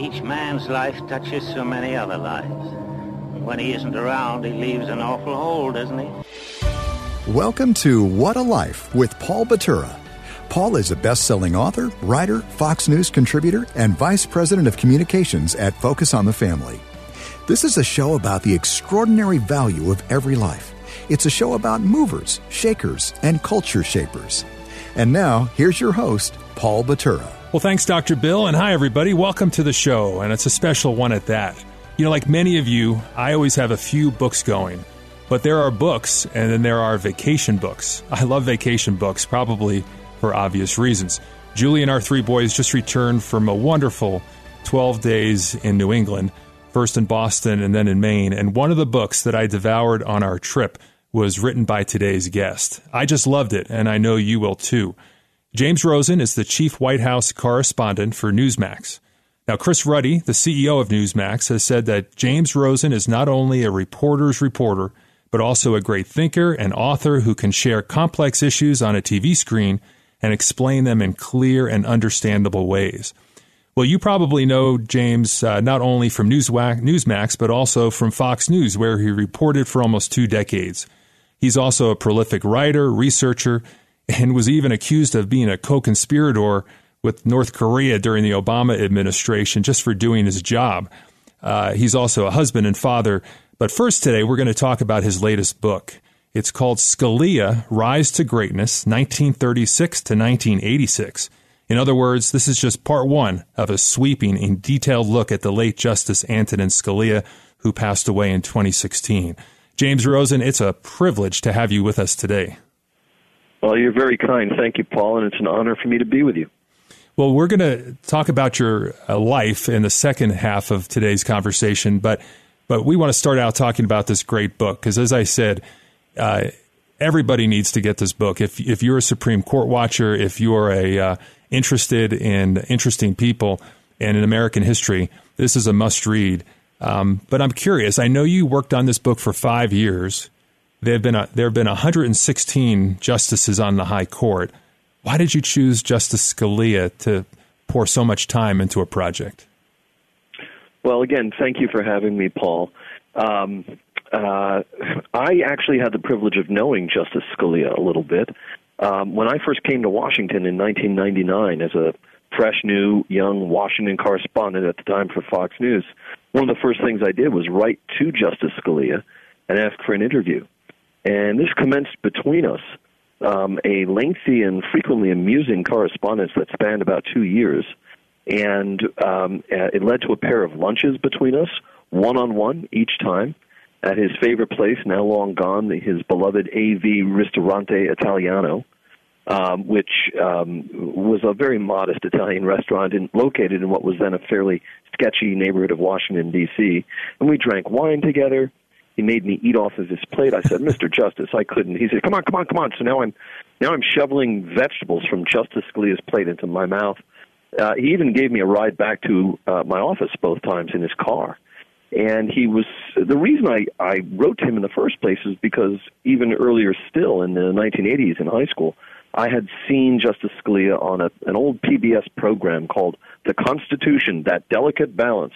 Each man's life touches so many other lives. When he isn't around, he leaves an awful hole, doesn't he? Welcome to What a Life with Paul Batura. Paul is a best selling author, writer, Fox News contributor, and vice president of communications at Focus on the Family. This is a show about the extraordinary value of every life. It's a show about movers, shakers, and culture shapers. And now, here's your host, Paul Batura. Well, thanks, Dr. Bill, and hi, everybody. Welcome to the show, and it's a special one at that. You know, like many of you, I always have a few books going, but there are books, and then there are vacation books. I love vacation books, probably for obvious reasons. Julie and our three boys just returned from a wonderful 12 days in New England, first in Boston and then in Maine, and one of the books that I devoured on our trip was written by today's guest. I just loved it, and I know you will too. James Rosen is the chief White House correspondent for Newsmax. Now, Chris Ruddy, the CEO of Newsmax, has said that James Rosen is not only a reporter's reporter, but also a great thinker and author who can share complex issues on a TV screen and explain them in clear and understandable ways. Well, you probably know James uh, not only from Newsmax, but also from Fox News, where he reported for almost two decades. He's also a prolific writer, researcher, and was even accused of being a co conspirator with North Korea during the Obama administration just for doing his job. Uh, he's also a husband and father. But first, today, we're going to talk about his latest book. It's called Scalia Rise to Greatness, 1936 to 1986. In other words, this is just part one of a sweeping and detailed look at the late Justice Antonin Scalia, who passed away in 2016. James Rosen, it's a privilege to have you with us today. Well, you're very kind. Thank you, Paul, and it's an honor for me to be with you. Well, we're going to talk about your uh, life in the second half of today's conversation, but but we want to start out talking about this great book because, as I said, uh, everybody needs to get this book. If if you're a Supreme Court watcher, if you're a uh, interested in interesting people and in American history, this is a must read. Um, but I'm curious. I know you worked on this book for five years. There have been a, there have been 116 justices on the High Court. Why did you choose Justice Scalia to pour so much time into a project? Well, again, thank you for having me, Paul. Um, uh, I actually had the privilege of knowing Justice Scalia a little bit. Um, when I first came to Washington in 1999 as a fresh, new, young Washington correspondent at the time for Fox News, one of the first things I did was write to Justice Scalia and ask for an interview. And this commenced between us um, a lengthy and frequently amusing correspondence that spanned about two years. And um, uh, it led to a pair of lunches between us, one on one each time, at his favorite place, now long gone, his beloved AV Ristorante Italiano um, which um, was a very modest Italian restaurant in, located in what was then a fairly sketchy neighborhood of Washington, D.C. And we drank wine together. He made me eat off of his plate. I said, "Mr. Justice, I couldn't." He said, "Come on, come on, come on." So now I'm now I'm shoveling vegetables from Justice Scalia's plate into my mouth. Uh, he even gave me a ride back to uh, my office both times in his car. And he was the reason I, I wrote to him in the first place is because even earlier still in the 1980s in high school, I had seen Justice Scalia on a, an old PBS program called The Constitution, That Delicate Balance,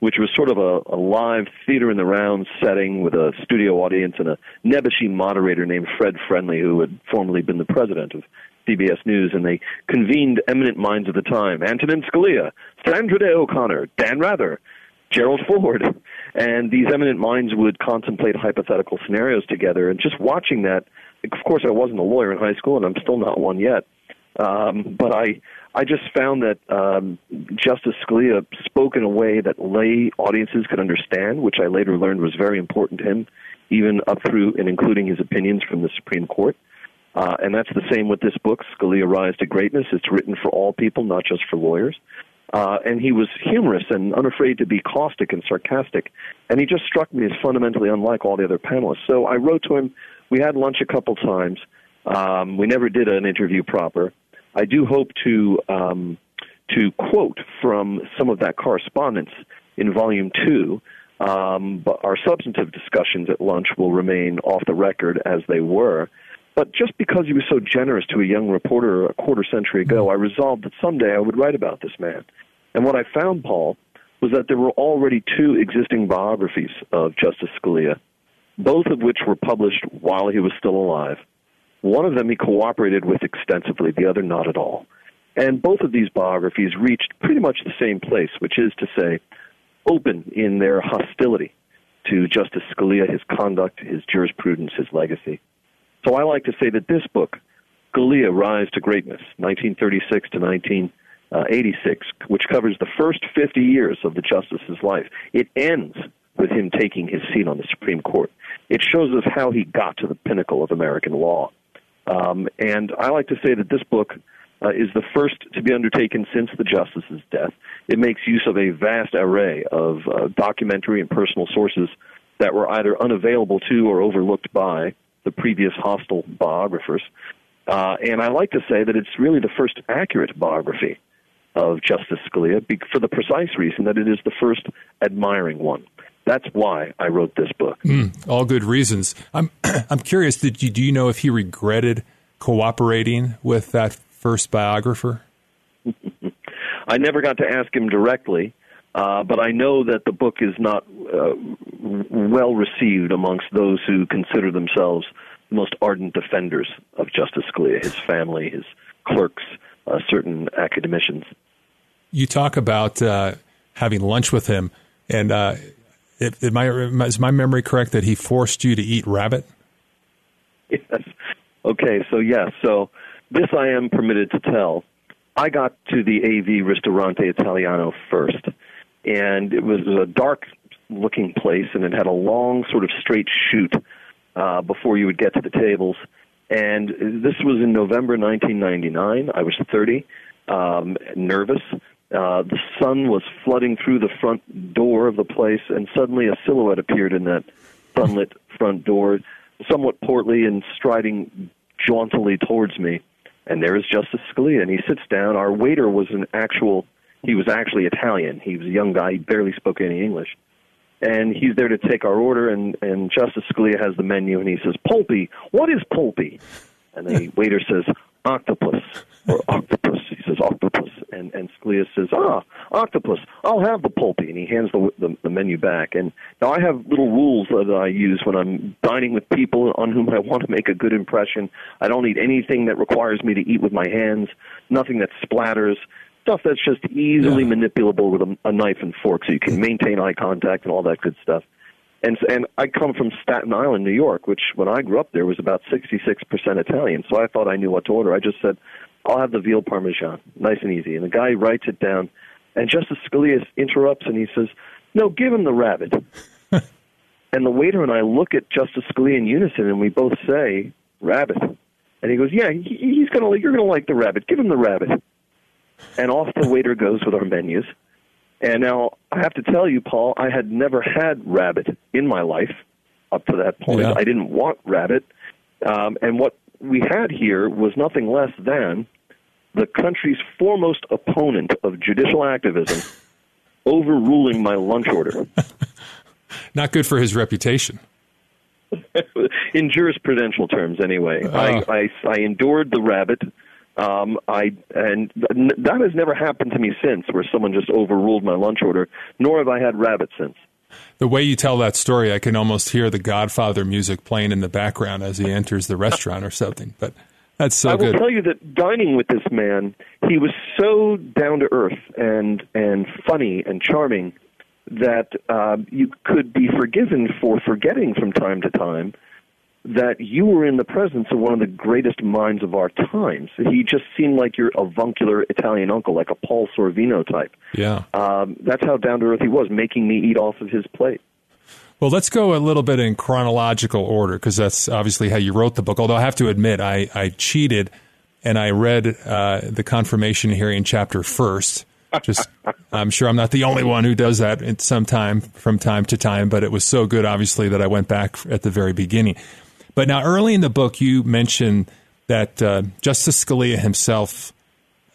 which was sort of a, a live theater in the round setting with a studio audience and a nebbishy moderator named Fred Friendly, who had formerly been the president of CBS News, and they convened eminent minds of the time Antonin Scalia, Sandra Day O'Connor, Dan Rather, Gerald Ford. And these eminent minds would contemplate hypothetical scenarios together. And just watching that of course, I wasn't a lawyer in high school, and I'm still not one yet. Um, but I, I just found that um, Justice Scalia spoke in a way that lay audiences could understand, which I later learned was very important to him, even up through and including his opinions from the Supreme Court. Uh, and that's the same with this book, Scalia Rise to Greatness. It's written for all people, not just for lawyers. Uh, and he was humorous and unafraid to be caustic and sarcastic. And he just struck me as fundamentally unlike all the other panelists. So I wrote to him. We had lunch a couple times. Um, we never did an interview proper. I do hope to um, to quote from some of that correspondence in volume two. Um, but our substantive discussions at lunch will remain off the record as they were. But just because he was so generous to a young reporter a quarter century ago, I resolved that someday I would write about this man. And what I found, Paul, was that there were already two existing biographies of Justice Scalia, both of which were published while he was still alive. One of them he cooperated with extensively, the other not at all. And both of these biographies reached pretty much the same place, which is to say, open in their hostility to Justice Scalia, his conduct, his jurisprudence, his legacy. So I like to say that this book, Scalia Rise to Greatness, 1936 to 1986, which covers the first 50 years of the justice's life, it ends with him taking his seat on the Supreme Court. It shows us how he got to the pinnacle of American law. Um, and I like to say that this book uh, is the first to be undertaken since the justice's death. It makes use of a vast array of uh, documentary and personal sources that were either unavailable to or overlooked by the previous hostile biographers. Uh, and I like to say that it's really the first accurate biography of Justice Scalia for the precise reason that it is the first admiring one. That's why I wrote this book. Mm, all good reasons. I'm I'm curious. Did you do you know if he regretted cooperating with that first biographer? I never got to ask him directly, uh, but I know that the book is not uh, well received amongst those who consider themselves the most ardent defenders of Justice Scalia, his family, his clerks, uh, certain academicians. You talk about uh, having lunch with him, and uh, my, is my memory correct that he forced you to eat rabbit? Yes. Okay, so yes, so this I am permitted to tell. I got to the AV Ristorante Italiano first, and it was a dark looking place, and it had a long, sort of straight chute uh, before you would get to the tables. And this was in November 1999. I was 30, um, nervous. Uh, the sun was flooding through the front door of the place, and suddenly a silhouette appeared in that sunlit front door, somewhat portly and striding jauntily towards me and there is Justice Scalia, and he sits down. Our waiter was an actual, he was actually Italian. He was a young guy, he barely spoke any English. And he's there to take our order, and, and Justice Scalia has the menu, and he says, Pulpy, what is pulpy? And the waiter says, octopus, or octopus. Says, octopus. And, and Scalia says, ah, octopus, I'll have the pulpy. And he hands the, the, the menu back. And now I have little rules that I use when I'm dining with people on whom I want to make a good impression. I don't eat anything that requires me to eat with my hands, nothing that splatters, stuff that's just easily yeah. manipulable with a, a knife and fork so you can maintain eye contact and all that good stuff. And and I come from Staten Island, New York, which when I grew up there was about 66% Italian. So I thought I knew what to order. I just said, I'll have the veal parmesan, nice and easy. And the guy writes it down, and Justice Scalia interrupts and he says, "No, give him the rabbit." and the waiter and I look at Justice Scalia in unison, and we both say, "Rabbit." And he goes, "Yeah, he, he's gonna you're gonna like the rabbit. Give him the rabbit." And off the waiter goes with our menus. And now I have to tell you, Paul, I had never had rabbit in my life up to that point. Yeah. I didn't want rabbit. Um, and what we had here was nothing less than the country's foremost opponent of judicial activism overruling my lunch order. Not good for his reputation. in jurisprudential terms, anyway. Uh. I, I, I endured the rabbit. Um, I and that has never happened to me since, where someone just overruled my lunch order. Nor have I had rabbit since. The way you tell that story, I can almost hear the Godfather music playing in the background as he enters the restaurant or something. But that's so I good. will tell you that dining with this man, he was so down to earth and and funny and charming that uh, you could be forgiven for forgetting from time to time that you were in the presence of one of the greatest minds of our times. He just seemed like your avuncular Italian uncle, like a Paul Sorvino type. Yeah. Um, that's how down to earth he was, making me eat off of his plate. Well, let's go a little bit in chronological order because that's obviously how you wrote the book. Although I have to admit, I, I cheated and I read uh, the confirmation hearing chapter first Just, I'm sure I'm not the only one who does that at some time from time to time, but it was so good, obviously, that I went back at the very beginning. But now, early in the book, you mentioned that uh, Justice Scalia himself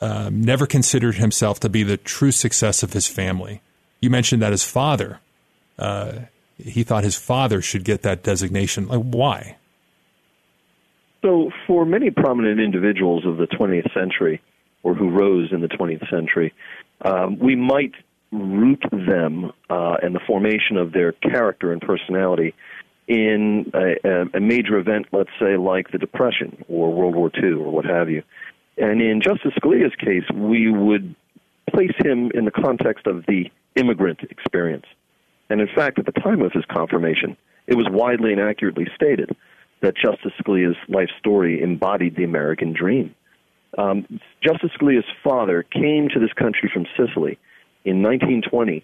um, never considered himself to be the true success of his family. You mentioned that his father, uh, he thought his father should get that designation. Like, why? So, for many prominent individuals of the 20th century, or who rose in the 20th century, um, we might root them uh, and the formation of their character and personality in a, a, major event, let's say like the Depression or World War II or what have you. And in Justice Scalia's case, we would place him in the context of the immigrant experience. And in fact, at the time of his confirmation, it was widely and accurately stated that Justice Scalia's life story embodied the American dream. Um, Justice Scalia's father came to this country from Sicily in 1920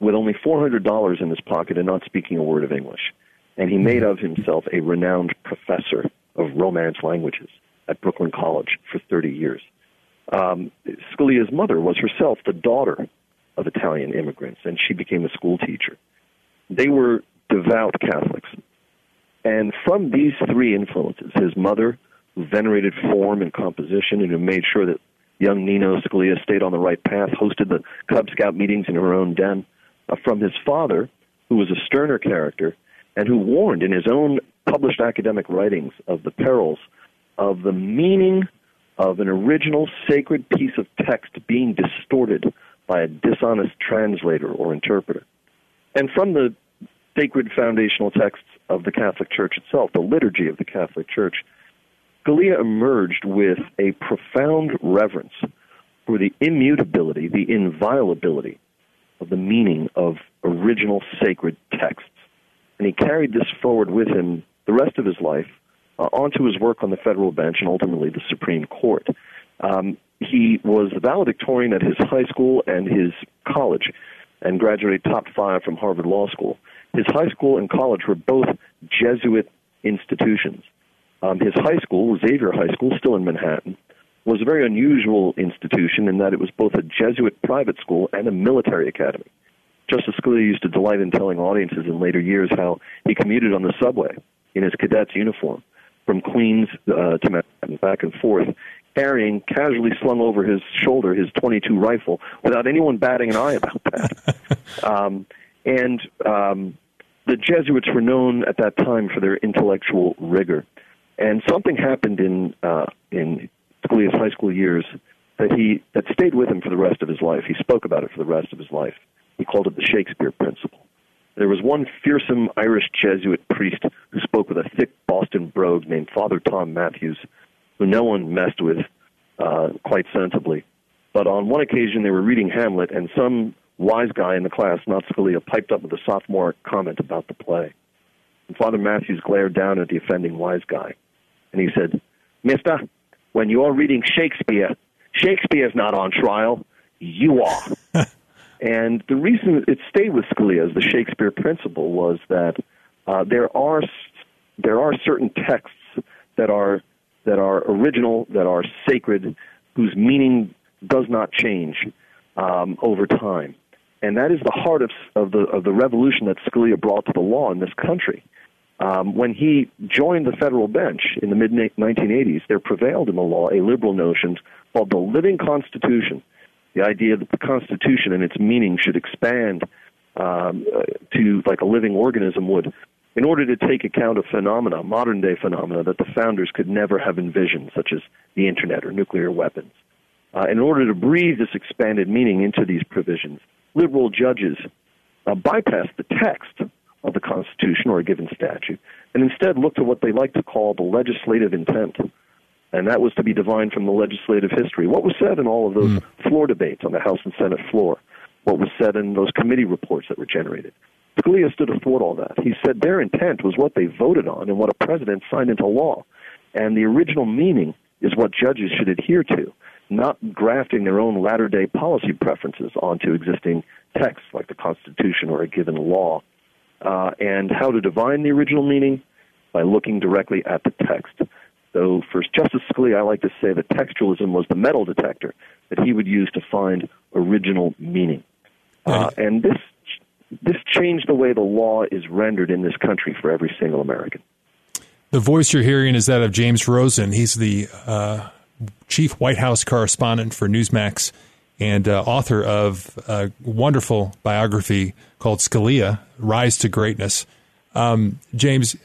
with only $400 in his pocket and not speaking a word of English. And he made of himself a renowned professor of Romance languages at Brooklyn College for 30 years. Um, Scalia's mother was herself the daughter of Italian immigrants, and she became a school teacher. They were devout Catholics. And from these three influences, his mother, who venerated form and composition and who made sure that young Nino Scalia stayed on the right path, hosted the Cub Scout meetings in her own den, uh, from his father, who was a sterner character and who warned in his own published academic writings of the perils of the meaning of an original sacred piece of text being distorted by a dishonest translator or interpreter. And from the sacred foundational texts of the Catholic Church itself, the liturgy of the Catholic Church, Scalia emerged with a profound reverence for the immutability, the inviolability of the meaning of original sacred texts. And he carried this forward with him the rest of his life uh, onto his work on the federal bench and ultimately the Supreme Court. Um, he was the valedictorian at his high school and his college and graduated top five from Harvard Law School. His high school and college were both Jesuit institutions. Um, his high school, Xavier High School, still in Manhattan, was a very unusual institution in that it was both a Jesuit private school and a military academy. Justice Scalia used to delight in telling audiences in later years how he commuted on the subway in his cadet's uniform from Queens uh, to Manhattan, back and forth, carrying casually slung over his shoulder his 22 rifle without anyone batting an eye about that. um, and um, the Jesuits were known at that time for their intellectual rigor. And something happened in uh, in Scalia's high school years that he that stayed with him for the rest of his life. He spoke about it for the rest of his life. He called it the Shakespeare principle. There was one fearsome Irish Jesuit priest who spoke with a thick Boston brogue named Father Tom Matthews, who no one messed with uh, quite sensibly. But on one occasion, they were reading Hamlet, and some wise guy in the class, not Scalia, piped up with a sophomore comment about the play. And Father Matthews glared down at the offending wise guy, and he said, Mister, when you're reading Shakespeare, Shakespeare's not on trial. You are. And the reason it stayed with Scalia as the Shakespeare principle was that uh, there are there are certain texts that are that are original, that are sacred, whose meaning does not change um, over time, and that is the heart of of the of the revolution that Scalia brought to the law in this country. Um, when he joined the federal bench in the mid 1980s, there prevailed in the law a liberal notion called the living constitution the idea that the Constitution and its meaning should expand um, uh, to like a living organism would, in order to take account of phenomena, modern day phenomena that the founders could never have envisioned, such as the internet or nuclear weapons. Uh, in order to breathe this expanded meaning into these provisions, liberal judges uh, bypass the text of the Constitution or a given statute and instead look to what they like to call the legislative intent and that was to be divined from the legislative history. What was said in all of those mm. floor debates on the House and Senate floor? What was said in those committee reports that were generated? Scalia stood athwart all that. He said their intent was what they voted on and what a president signed into law. And the original meaning is what judges should adhere to, not grafting their own latter day policy preferences onto existing texts like the Constitution or a given law. Uh, and how to divine the original meaning? By looking directly at the text though for Justice Scalia, I like to say that textualism was the metal detector that he would use to find original meaning. Uh, and this this changed the way the law is rendered in this country for every single American. The voice you're hearing is that of James Rosen. He's the uh, chief White House correspondent for Newsmax and uh, author of a wonderful biography called Scalia Rise to Greatness. Um, James,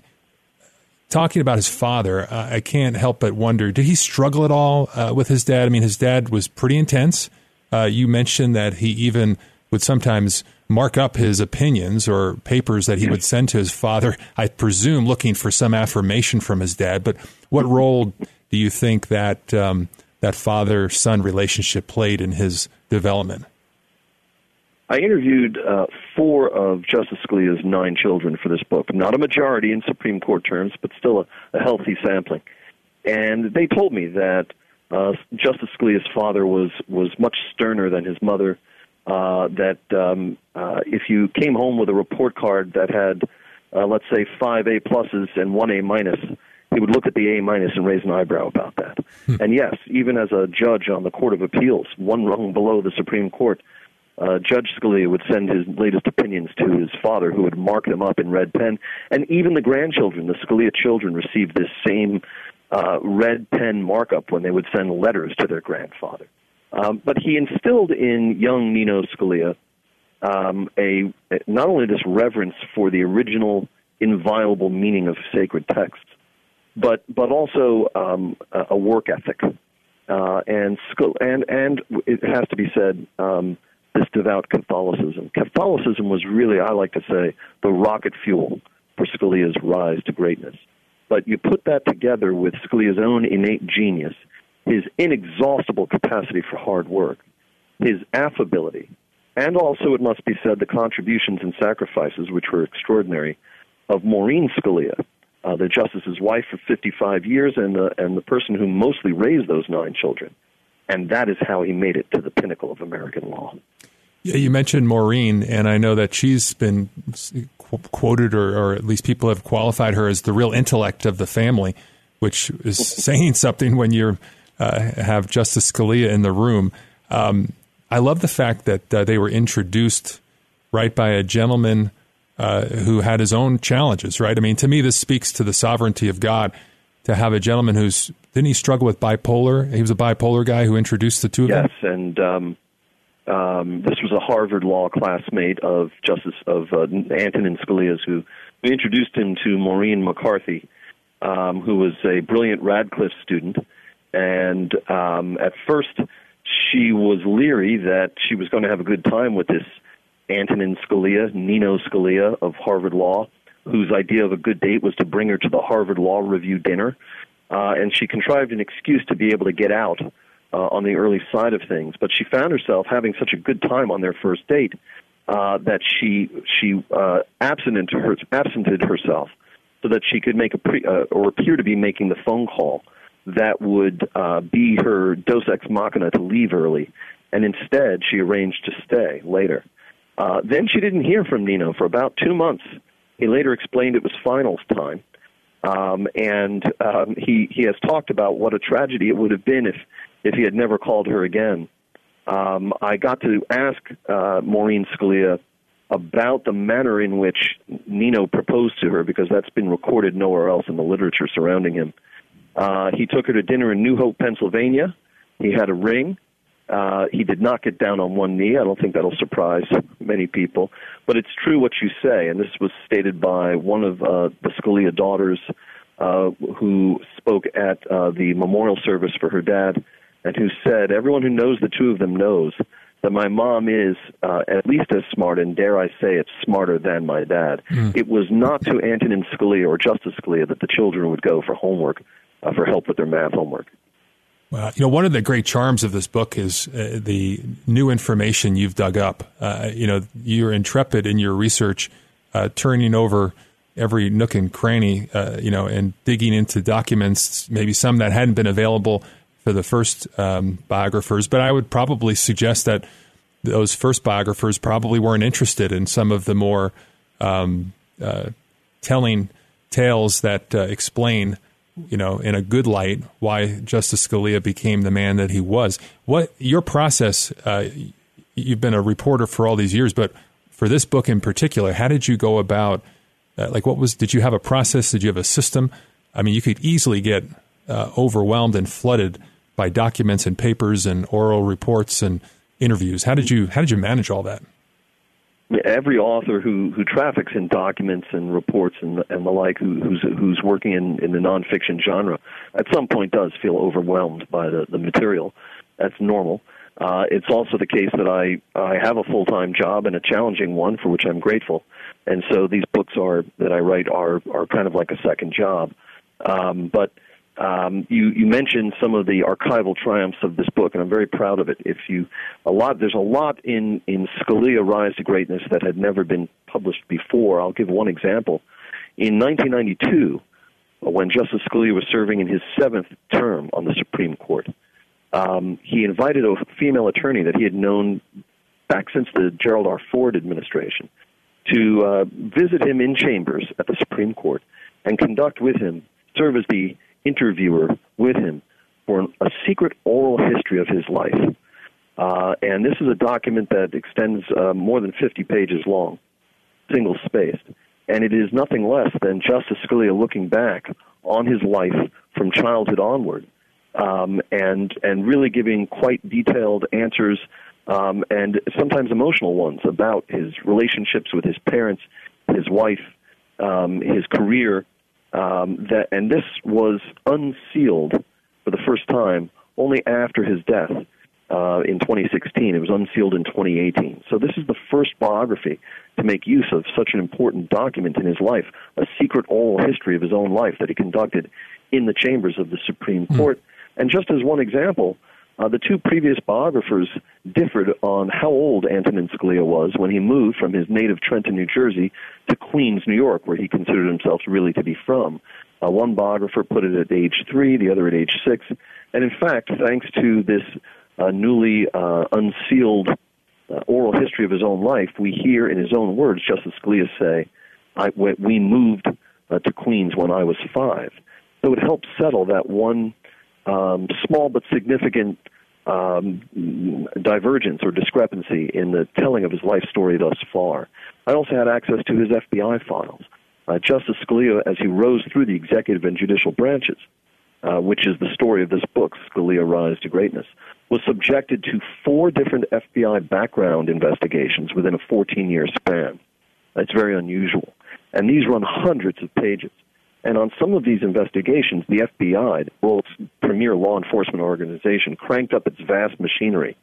talking about his father, uh, I can't help but wonder did he struggle at all uh, with his dad? I mean, his dad was pretty intense. Uh, you mentioned that he even would sometimes mark up his opinions or papers that he would send to his father, I presume looking for some affirmation from his dad. But what role do you think that um, that father son relationship played in his development? I interviewed uh, four of Justice Scalia's nine children for this book. Not a majority in Supreme Court terms, but still a, a healthy sampling. And they told me that uh, Justice Scalia's father was was much sterner than his mother. Uh, that um, uh, if you came home with a report card that had, uh, let's say, five A pluses and one A minus, he would look at the A minus and raise an eyebrow about that. Hmm. And yes, even as a judge on the Court of Appeals, one rung below the Supreme Court, uh, Judge Scalia would send his latest opinions to his father, who would mark them up in red pen. And even the grandchildren, the Scalia children, received this same uh, red pen markup when they would send letters to their grandfather. Um, but he instilled in young Nino Scalia um, a not only this reverence for the original inviolable meaning of sacred texts, but but also um, a work ethic, uh, and and and it has to be said. Um, this devout Catholicism. Catholicism was really, I like to say, the rocket fuel for Scalia's rise to greatness. But you put that together with Scalia's own innate genius, his inexhaustible capacity for hard work, his affability, and also, it must be said, the contributions and sacrifices, which were extraordinary, of Maureen Scalia, uh, the justice's wife for 55 years and the, and the person who mostly raised those nine children. And that is how he made it to the pinnacle of American law. Yeah, you mentioned Maureen, and I know that she's been quoted, or, or at least people have qualified her as the real intellect of the family, which is saying something when you uh, have Justice Scalia in the room. Um, I love the fact that uh, they were introduced right by a gentleman uh, who had his own challenges, right? I mean, to me, this speaks to the sovereignty of God to have a gentleman who's didn't he struggle with bipolar? He was a bipolar guy who introduced the two of yes, them. Yes, and um, um, this was a Harvard law classmate of Justice of uh, Antonin Scalia's, who, introduced him to Maureen McCarthy, um, who was a brilliant Radcliffe student, and um, at first she was leery that she was going to have a good time with this Antonin Scalia, Nino Scalia of Harvard Law, whose idea of a good date was to bring her to the Harvard Law Review dinner. Uh, and she contrived an excuse to be able to get out uh, on the early side of things. But she found herself having such a good time on their first date uh, that she she uh, absented, her, absented herself so that she could make a pre, uh, or appear to be making the phone call that would uh, be her deus ex machina to leave early, and instead she arranged to stay later. Uh, then she didn't hear from Nino for about two months. He later explained it was finals time, um, and um, he he has talked about what a tragedy it would have been if if he had never called her again. Um, I got to ask uh, Maureen Scalia about the manner in which Nino proposed to her because that's been recorded nowhere else in the literature surrounding him. Uh, he took her to dinner in New Hope, Pennsylvania. He had a ring. Uh, he did not get down on one knee. I don't think that'll surprise many people. But it's true what you say, and this was stated by one of uh, the Scalia daughters uh, who spoke at uh, the memorial service for her dad, and who said, Everyone who knows the two of them knows that my mom is uh, at least as smart, and dare I say it's smarter than my dad. Mm. It was not to Antonin Scalia or Justice Scalia that the children would go for homework uh, for help with their math homework. Well, you know, one of the great charms of this book is uh, the new information you've dug up. Uh, you know, you're intrepid in your research, uh, turning over every nook and cranny, uh, you know, and digging into documents, maybe some that hadn't been available for the first um, biographers. But I would probably suggest that those first biographers probably weren't interested in some of the more um, uh, telling tales that explain you know, in a good light, why Justice Scalia became the man that he was. What your process? Uh, you've been a reporter for all these years, but for this book in particular, how did you go about? Uh, like, what was? Did you have a process? Did you have a system? I mean, you could easily get uh, overwhelmed and flooded by documents and papers and oral reports and interviews. How did you How did you manage all that? Every author who who traffics in documents and reports and and the like who, who's who's working in in the nonfiction genre at some point does feel overwhelmed by the the material. That's normal. Uh, it's also the case that I I have a full time job and a challenging one for which I'm grateful. And so these books are that I write are are kind of like a second job. Um, but um, you, you mentioned some of the archival triumphs of this book, and I'm very proud of it. If you a lot, there's a lot in in Scalia Rise to Greatness that had never been published before. I'll give one example. In 1992, when Justice Scalia was serving in his seventh term on the Supreme Court, um, he invited a female attorney that he had known back since the Gerald R. Ford administration to uh, visit him in chambers at the Supreme Court and conduct with him, serve as the interviewer with him for a secret oral history of his life. Uh, and this is a document that extends uh, more than 50 pages long, single spaced. And it is nothing less than Justice Scalia looking back on his life from childhood onward um, and, and really giving quite detailed answers um, and sometimes emotional ones about his relationships with his parents, his wife, um, his career, um, that, and this was unsealed for the first time only after his death uh, in 2016. It was unsealed in 2018. So this is the first biography to make use of such an important document in his life, a secret oral history of his own life that he conducted in the chambers of the Supreme hmm. Court. Mm. And just as one example, uh, the two previous biographers differed on how old Antonin Scalia was when he moved from his native Trenton, New Jersey, to Queens, New York, where he considered himself really to be from. Uh, one biographer put it at age three, the other at age six. And in fact, thanks to this uh, newly uh, unsealed uh, oral history of his own life, we hear in his own words Justice Scalia say, I, We moved uh, to Queens when I was five. So it helped settle that one um, small but significant um, divergence or discrepancy in the telling of his life story thus far. I also had access to his FBI files. Uh, Justice Scalia, as he rose through the executive and judicial branches, uh, which is the story of this book, Scalia Rise to Greatness, was subjected to four different FBI background investigations within a 14 year span. That's very unusual. And these run hundreds of pages. And on some of these investigations, the FBI, the world's premier law enforcement organization, cranked up its vast machinery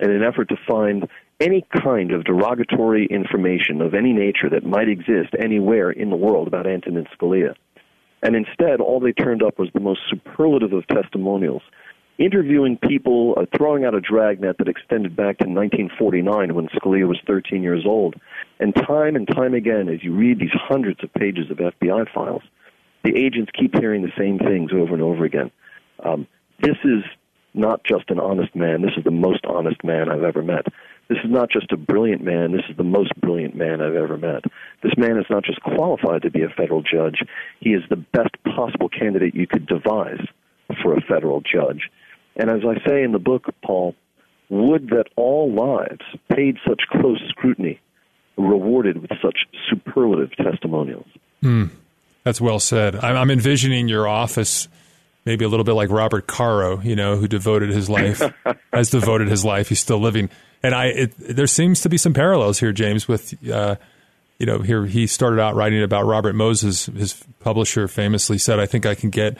in an effort to find any kind of derogatory information of any nature that might exist anywhere in the world about Antonin Scalia. And instead, all they turned up was the most superlative of testimonials, interviewing people, uh, throwing out a dragnet that extended back to 1949 when Scalia was 13 years old. And time and time again, as you read these hundreds of pages of FBI files, the agents keep hearing the same things over and over again. Um, this is not just an honest man. This is the most honest man I've ever met. This is not just a brilliant man. This is the most brilliant man I've ever met. This man is not just qualified to be a federal judge. He is the best possible candidate you could devise for a federal judge. And as I say in the book, Paul, would that all lives paid such close scrutiny rewarded with such superlative testimonials. Mm. That's well said. I'm, envisioning your office maybe a little bit like Robert Caro, you know, who devoted his life, has devoted his life. He's still living. And I, it, there seems to be some parallels here, James, with, uh, you know, here he started out writing about Robert Moses. His publisher famously said, I think I can get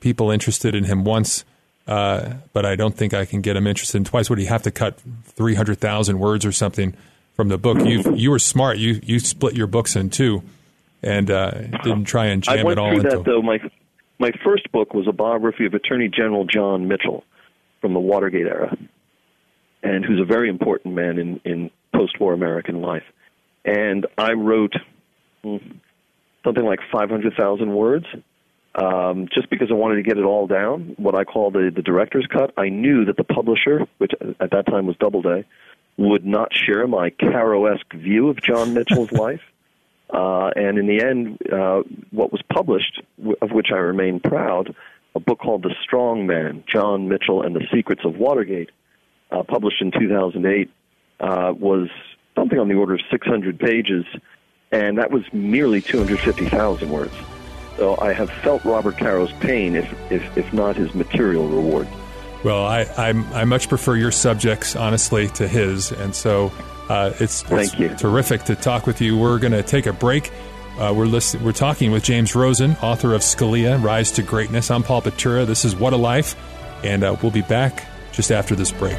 people interested in him once, uh, but I don't think I can get him interested in twice. Would he have to cut 300,000 words or something from the book? You you were smart. You, you split your books in two and uh, didn't try and jam I went it all through into. That, though my my first book was a biography of Attorney General John Mitchell from the Watergate era, and who's a very important man in in post-war American life. And I wrote hmm, something like 500,000 words. Um, just because I wanted to get it all down, what I call the, the director's cut, I knew that the publisher, which at that time was Doubleday, would not share my Caro-esque view of John Mitchell's life Uh, and in the end, uh, what was published, of which I remain proud, a book called The Strong Man John Mitchell and the Secrets of Watergate, uh, published in 2008, uh, was something on the order of 600 pages, and that was merely 250,000 words. So I have felt Robert Caro's pain, if, if, if not his material reward. Well, I, I'm, I much prefer your subjects, honestly, to his, and so uh, it's, Thank you. terrific to talk with you. We're going to take a break. Uh, we're listen- we're talking with James Rosen, author of Scalia: Rise to Greatness. I'm Paul Batura. This is What a Life, and uh, we'll be back just after this break.